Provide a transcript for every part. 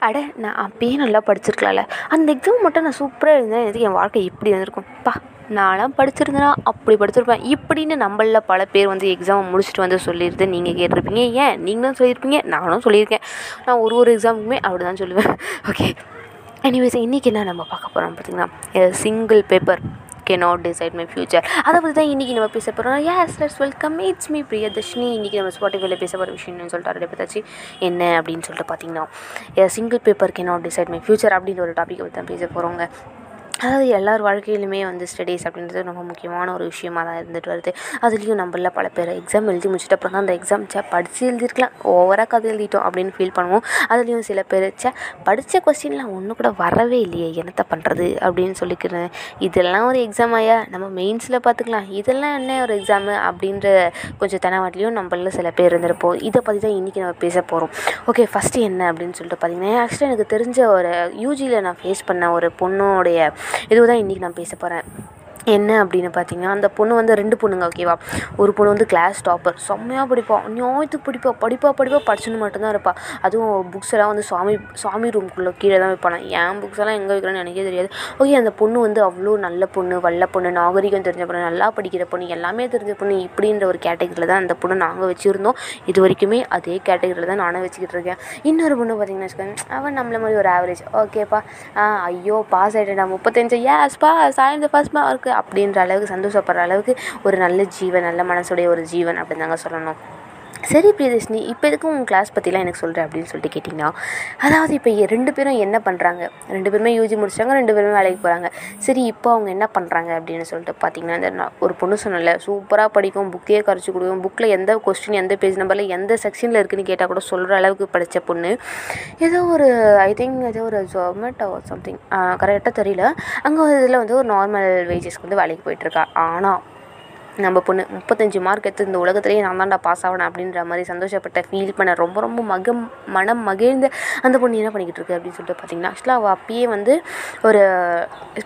அட நான் அப்பயே நல்லா படிச்சிருக்கலாம்ல. அந்த எக்ஸாம் மட்டும் நான் சூப்பராக இருந்தேன் எனக்கு என் வாழ்க்கை இப்படி வந்திருக்கும். பா நான்லாம் படிச்சிருந்தேனா அப்படி படிச்சிருப்பேன். இப்படின்னு நம்மள பல பேர் வந்து எக்ஸாம் முடிச்சுட்டு வந்து சொல்லிடுது நீங்கள் கேட்டிருப்பீங்க. ஏன்? நீங்களும் சொல்லியிருப்பீங்க. நானும் சொல்லியிருக்கேன். நான் ஒரு ஒரு எக்ஸாமுக்குமே அப்படி தான் சொல்லுவேன். ஓகே எனிவேஸ் இன்றைக்கி என்ன நம்ம பார்க்க போகிறோம் பார்த்திங்கன்னா single paper cannot decide my future அதை பற்றி தான் இன்றைக்கி நம்ம பேச போகிறோம் yes let's welcome it's me Priyadarshini இன்றைக்கி நம்ம ஸ்பாட்டிஃபைல பேச போகிற விஷயம்னு சொல்லிட்டு அதை பற்றி என்ன அப்படின்னு சொல்லிட்டு பார்த்தீங்கன்னா single paper cannot decide my future அப்படின்ற ஒரு டாப்பிக்கை பற்றி தான் பேச போகிறோங்க அதாவது எல்லார் வாழ்க்கையிலுமே வந்து ஸ்டடீஸ் அப்படின்றது ரொம்ப முக்கியமான ஒரு விஷயமா தான் இருந்துட்டு வருது. அதுலேயும் நம்மள பல பேர் எக்ஸாம் எழுதி முடிச்சுட்டு அப்புறம் தான் அந்த எக்ஸாம் சே படித்து எழுதிருக்கலாம் ஓவராக கதை எழுதிட்டோம் அப்படின்னு ஃபீல் பண்ணுவோம். அதுலேயும் சில பேர் சே படித்த கொஸ்டின்லாம் ஒன்று கூட வரவே இல்லையே என்னத்தை பண்ணுறது அப்படின்னு சொல்லிக்கிறேன் இதெல்லாம் ஒரு எக்ஸாம் ஆயா? நம்ம மெயின்ஸில் பார்த்துக்கலாம் இதெல்லாம் என்ன ஒரு எக்ஸாமு அப்படின்ற கொஞ்சம் தனவாட்டிலையும் நம்மள சில பேர் இருந்திருப்போம். இதை பற்றி தான் இன்றைக்கி நம்ம பேச போகிறோம் ஓகே ஃபஸ்ட்டு என்ன அப்படின்னு சொல்லிட்டு பார்த்தீங்கன்னா ஆக்சுவலாக எனக்கு தெரிஞ்ச ஒரு யூஜியில் நான் ஃபேஸ் பண்ண ஒரு பொண்ணுடைய இதுதான் இன்றைக்கி நான் பேச போகிறேன் என்ன அப்படின்னு பார்த்தீங்கன்னா அந்த பொண்ணு வந்து ரெண்டு பொண்ணுங்க ஓகேவா ஒரு பொண்ணு வந்து கிளாஸ் டாப்பர் செம்மையாக படிப்பாள் நியாயத்துக்கு படிப்பா. படிப்பா படிப்பா படிச்சுன்னு மட்டும்தான் இருப்பாள் அதுவும் புக்ஸ் எல்லாம் வந்து சாமி சாமி ரூம்குள்ளே கீழே தான் வைப்பானா. என் புக்ஸ் எல்லாம் எங்கே வைக்கிறேன்னு எனக்கே தெரியாது. ஓகே அந்த பொண்ணு வந்து அவ்வளோ நல்ல பொண்ணு வல்ல பொண்ணு நாகரிகம் தெரிஞ்ச பொண்ணு நல்லா படிக்கிற பொண்ணு எல்லாமே தெரிஞ்ச பொண்ணு. இப்படின்ற ஒரு கேட்டகரியில் தான் அந்த பொண்ணு நாங்கள் வச்சுருந்தோம். இது வரைக்குமே அதே கேட்டகரியில் தான் நானும் வச்சுக்கிட்டு இருக்கேன். இன்னொரு பொண்ணு பார்த்தீங்கன்னா வச்சுக்கோங்க. அவன் நம்மள மாதிரி ஒரு ஆவரேஜ் ஓகேப்பா ஐயோ பாஸ் ஆகிட்டேன் முப்பத்தஞ்சு. ஏஸ் பாஸ் ஆயிருந்த ஃபர்ஸ்ட் மார்க் அப்படின்ற அளவுக்கு சந்தோஷப்படுற அளவுக்கு ஒரு நல்ல ஜீவன் நல்ல மனசுடைய ஒரு ஜீவன் அப்படின்னு தாங்க சொல்லணும். சரி பிரியதர்ஷினி இப்போ எதுக்கும் உங்கள் கிளாஸ் பற்றிலாம் எனக்கு சொல்கிறேன் அப்படின்னு சொல்லிட்டு கேட்டிங்கன்னா அதாவது இப்போ ரெண்டு பேரும் என்ன பண்ணுறாங்க ரெண்டு பேருமே யூஜி முடிச்சாங்க ரெண்டு பேருமே வேலைக்கு போகிறாங்க சரி இப்போ அவங்க என்ன பண்ணுறாங்க அப்படின்னு சொல்லிட்டு பார்த்தீங்கன்னா இந்த ஒரு பொண்ணு சொன்னல சூப்பராக படிக்கும் புக்கே கரைச்சி கொடுக்கும் புக்கில் எந்த கொஸ்டின் எந்த பேஜ் நம்பரில் எந்த செக்ஷனில் இருக்குதுன்னு கேட்டால் கூட சொல்கிற அளவுக்கு படித்த பொண்ணு. ஏதோ ஒரு ஐ திங்க் ஏதோ ஒரு ஜொமேட்டோ சம்திங் கரெக்டாக தெரியல. அங்கே இதில் வந்து ஒரு நார்மல் வேஜஸ்க்கு வந்து வேலைக்கு போயிட்டுருக்கா ஆனால் நம்ம பொண்ணு முப்பத்தஞ்சு மார்க் எடுத்து இந்த உலகத்துலேயே நான் தான்டா பாஸ் ஆகணும் அப்படின்ற மாதிரி சந்தோஷப்பட்ட ஃபீல் பண்ண ரொம்ப ரொம்ப மகம் மனம் மகிழ்ந்த அந்த பொண்ணு என்ன பண்ணிக்கிட்டு இருக்கு அப்படின்னு சொல்லிட்டு பார்த்தீங்கன்னா ஆக்சுவலாக அவள் அப்பயே வந்து ஒரு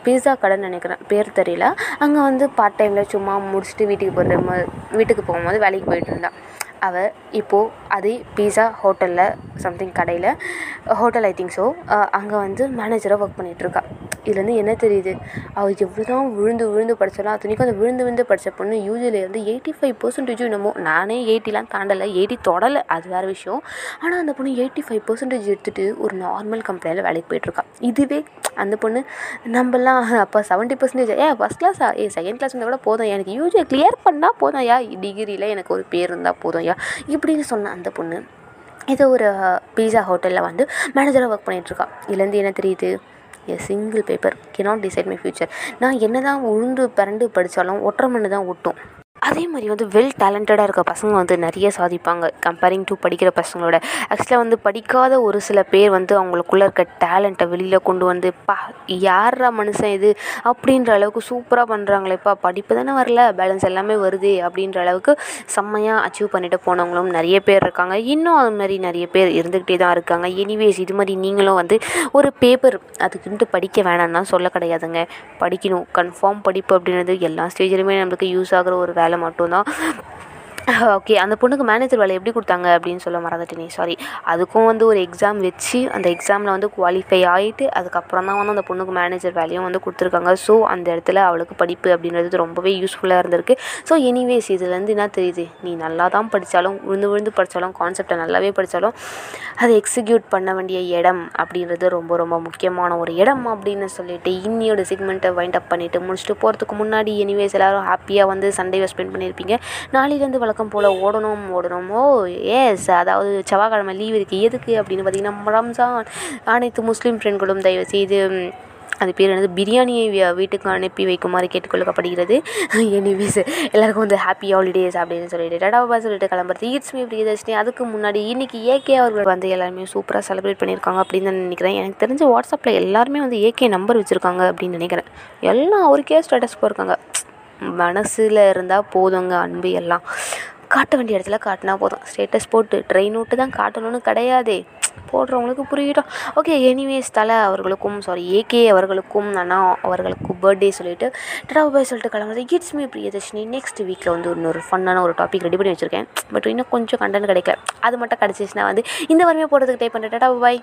பீஸா கடைன்னு நினைக்கிறேன் பேர் தெரியல. அங்கே வந்து பார்ட் டைமில் சும்மா முடிச்சுட்டு வீட்டுக்கு போகிற வீட்டுக்கு போகும்போது வேலைக்கு போயிட்டு இருந்தாள் அவள் இப்போது அதே பீஸா ஹோட்டலில் சம்திங் கடையில் ஹோட்டல் ஐ திங்க் ஸோ அங்கே வந்து மேனேஜராக ஒர்க் பண்ணிகிட்ருக்கா இதுலேருந்து என்ன தெரியுது? அவள் எவ்வளோ தான் விழுந்து விழுந்து படித்தாலும் அத்தனைக்கும் அந்த விழுந்து விழுந்து படித்த பொண்ணு யூஜிலேருந்து எயிட்டி ஃபைவ் பர்சன்டேஜ் என்னமோ நானே எயிட்டிலாம் தாண்டலை எயிட்டி தொடலை அது வேறு விஷயம். ஆனால் அந்த பொண்ணு எயிட்டி ஃபைவ் பர்சன்டேஜ் எடுத்துகிட்டு ஒரு நார்மல் கம்பெனியில் வேலைக்கு போயிட்டுருக்கா. இதுவே அந்த பொண்ணு நம்மலாம் அப்போ செவன்ட்டி பர்சன்டேஜ் ஏ ஃபஸ்ட் கிளாஸா ஏ செகண்ட் கிளாஸ் இருந்தால் கூட போதும். எனக்கு யூஜியை கிளியர் பண்ணால் போதும் யா டிகிரியில் எனக்கு ஒரு பேர் இருந்தால் போதும். யா இப்படின்னு சொன்ன அந்த பொண்ணு ஏதோ ஒரு பீஸா ஹோட்டலில் வந்து மேனேஜராக ஒர்க் பண்ணிகிட்ருக்கா இதுலேருந்து என்ன தெரியுது? A single paper cannot decide my future நான் என்ன தான் உழுந்து பிறண்டு படித்தாலும் ஒற்றை மண்ணு தான் ஒட்டும். அதே மாதிரி வந்து வெல் டேலண்டடாக இருக்க பசங்க வந்து நிறைய சாதிப்பாங்க. கம்பேரிங் டு படிக்கிற பசங்களோட. ஆக்சுவலாக வந்து படிக்காத ஒரு சில பேர் வந்து அவங்களுக்குள்ளே இருக்க டேலண்ட்டை வெளியில் கொண்டு வந்து பா யாரா மனுஷன் இது? அப்படின்ற அளவுக்கு சூப்பராக பண்ணுறாங்களேப்பா படிப்பு தானே வரல பேலன்ஸ் எல்லாமே வருது அப்படின்ற அளவுக்கு செம்மையாக அச்சீவ் பண்ணிட்டு போனவங்களும் நிறைய பேர் இருக்காங்க. இன்னும் அது மாதிரி நிறைய பேர் இருந்துக்கிட்டே தான் இருக்காங்க. எனிவேஸ் இது மாதிரி நீங்களும் வந்து ஒரு பேப்பர் அதுக்குன்ட்டு படிக்க வேணாம்னா சொல்ல கிடையாதுங்க. படிக்கணும். கன்ஃபார்ம் படிப்பு அப்படின்றது எல்லா ஸ்டேஜ்லையுமே நம்மளுக்கு யூஸ் ஆகிற ஒரு வேலை மட்டும்தான் ஓகே அந்த பொண்ணுக்கு மேனேஜர் வேலை எப்படி கொடுத்தாங்க அப்படின்னு சொல்ல மறந்துட்டேனே சாரி அதுக்கும் வந்து ஒரு எக்ஸாம் வச்சு அந்த எக்ஸாமில் வந்து குவாலிஃபை ஆகிட்டு அதுக்கப்புறம் தான் வந்து அந்த பொண்ணுக்கு மேனேஜர் வேலையும் வந்து கொடுத்துருக்காங்க. ஸோ அந்த இடத்துல அவளுக்கு படிப்பு அப்படின்றது ரொம்பவே யூஸ்ஃபுல்லாக இருந்திருக்கு. ஸோ எனிவேஸ் இதுலேருந்து என்ன தெரியுது? நீ நல்லா தான் படித்தாலும் விழுந்து விழுந்து படித்தாலும் கான்செப்டை நல்லாவே படித்தாலும் அதை எக்ஸிக்யூட் பண்ண வேண்டிய இடம் அப்படின்றது ரொம்ப ரொம்ப முக்கியமான ஒரு இடம் அப்படின்னு சொல்லிட்டு இன்னியோட செக்மெண்ட்டை வைண்ட் அப் பண்ணிவிட்டு முடிச்சுட்டு போகிறதுக்கு முன்னாடி எனிவேஸ் எல்லோரும் ஹாப்பியாக வந்து சண்டேவை ஸ்பெண்ட் பண்ணியிருப்பீங்க நாளையிலேருந்து வளர்க்க வழக்கம் போல் ஓடணும் ஓடணும்? ஓ எஸ் அதாவது செவ்வாய்க்கிழமை லீவ் இருக்குது எதுக்கு அப்படின்னு பார்த்தீங்கன்னா ரம்ஜான் அனைத்து முஸ்லீம் ஃப்ரெண்ட்களும் தயவு செய்து அது பேர் என்னது? பிரியாணியை வீட்டுக்கு அனுப்பி வைக்குமாறு கேட்டுக்கொள்ளப்படுகிறது எனிவேஸ் எல்லாருக்கும் வந்து ஹாப்பி ஹாலிடேஸ் அப்படின்னு சொல்லிட்டு டடாபா சொல்லிட்டு கிளம்புறது. It's me Priyadarshini. அதுக்கு முன்னாடி இன்றைக்கி ஏகே அவர்கள் வந்து எல்லாருமே சூப்பராக செலிப்ரேட் பண்ணியிருக்காங்க அப்படின்னு நான் நினைக்கிறேன். எனக்கு தெரிஞ்ச வாட்ஸ்அப்பில் எல்லாருமே வந்து ஏகே நம்பர் வச்சுருக்காங்க அப்படின்னு நினைக்கிறேன். எல்லாம் அவருக்கே ஸ்டேட்டஸ் போயிருக்காங்க மனசில் இருந்தால் போதுங்க அன்பு எல்லாம். காட்ட வேண்டிய இடத்துல காட்டினா போதும். ஸ்டேட்டஸ் போட்டு ட்ரெயின் விட்டு தான் காட்டணும்னு கிடையாதே. போடுறவங்களுக்கு புரியட்டும் ஓகே எனிவேஸ் தலை அவர்களுக்கும் சாரி ஏகே அவர்களுக்கும் அண்ணா அவர்களுக்கும் பர்த்டே சொல்லிட்டு டடா பாய் சொல்லிட்டு கிளம்புறது. Kids me Priyadarshini. நெக்ஸ்ட் வீக்கில் வந்து இன்னொரு ஃபன்னான ஒரு டாபிக் ரெடி பண்ணி வச்சுருக்கேன். பட் இன்னும் கொஞ்சம் கண்டென்ட் கிடைக்கல. அது மட்டும் கிடச்சிச்சின்னா வந்து இந்த வாரமே போடுறதுக்கு டைப் பண்ணுறேன் டடா பாய்.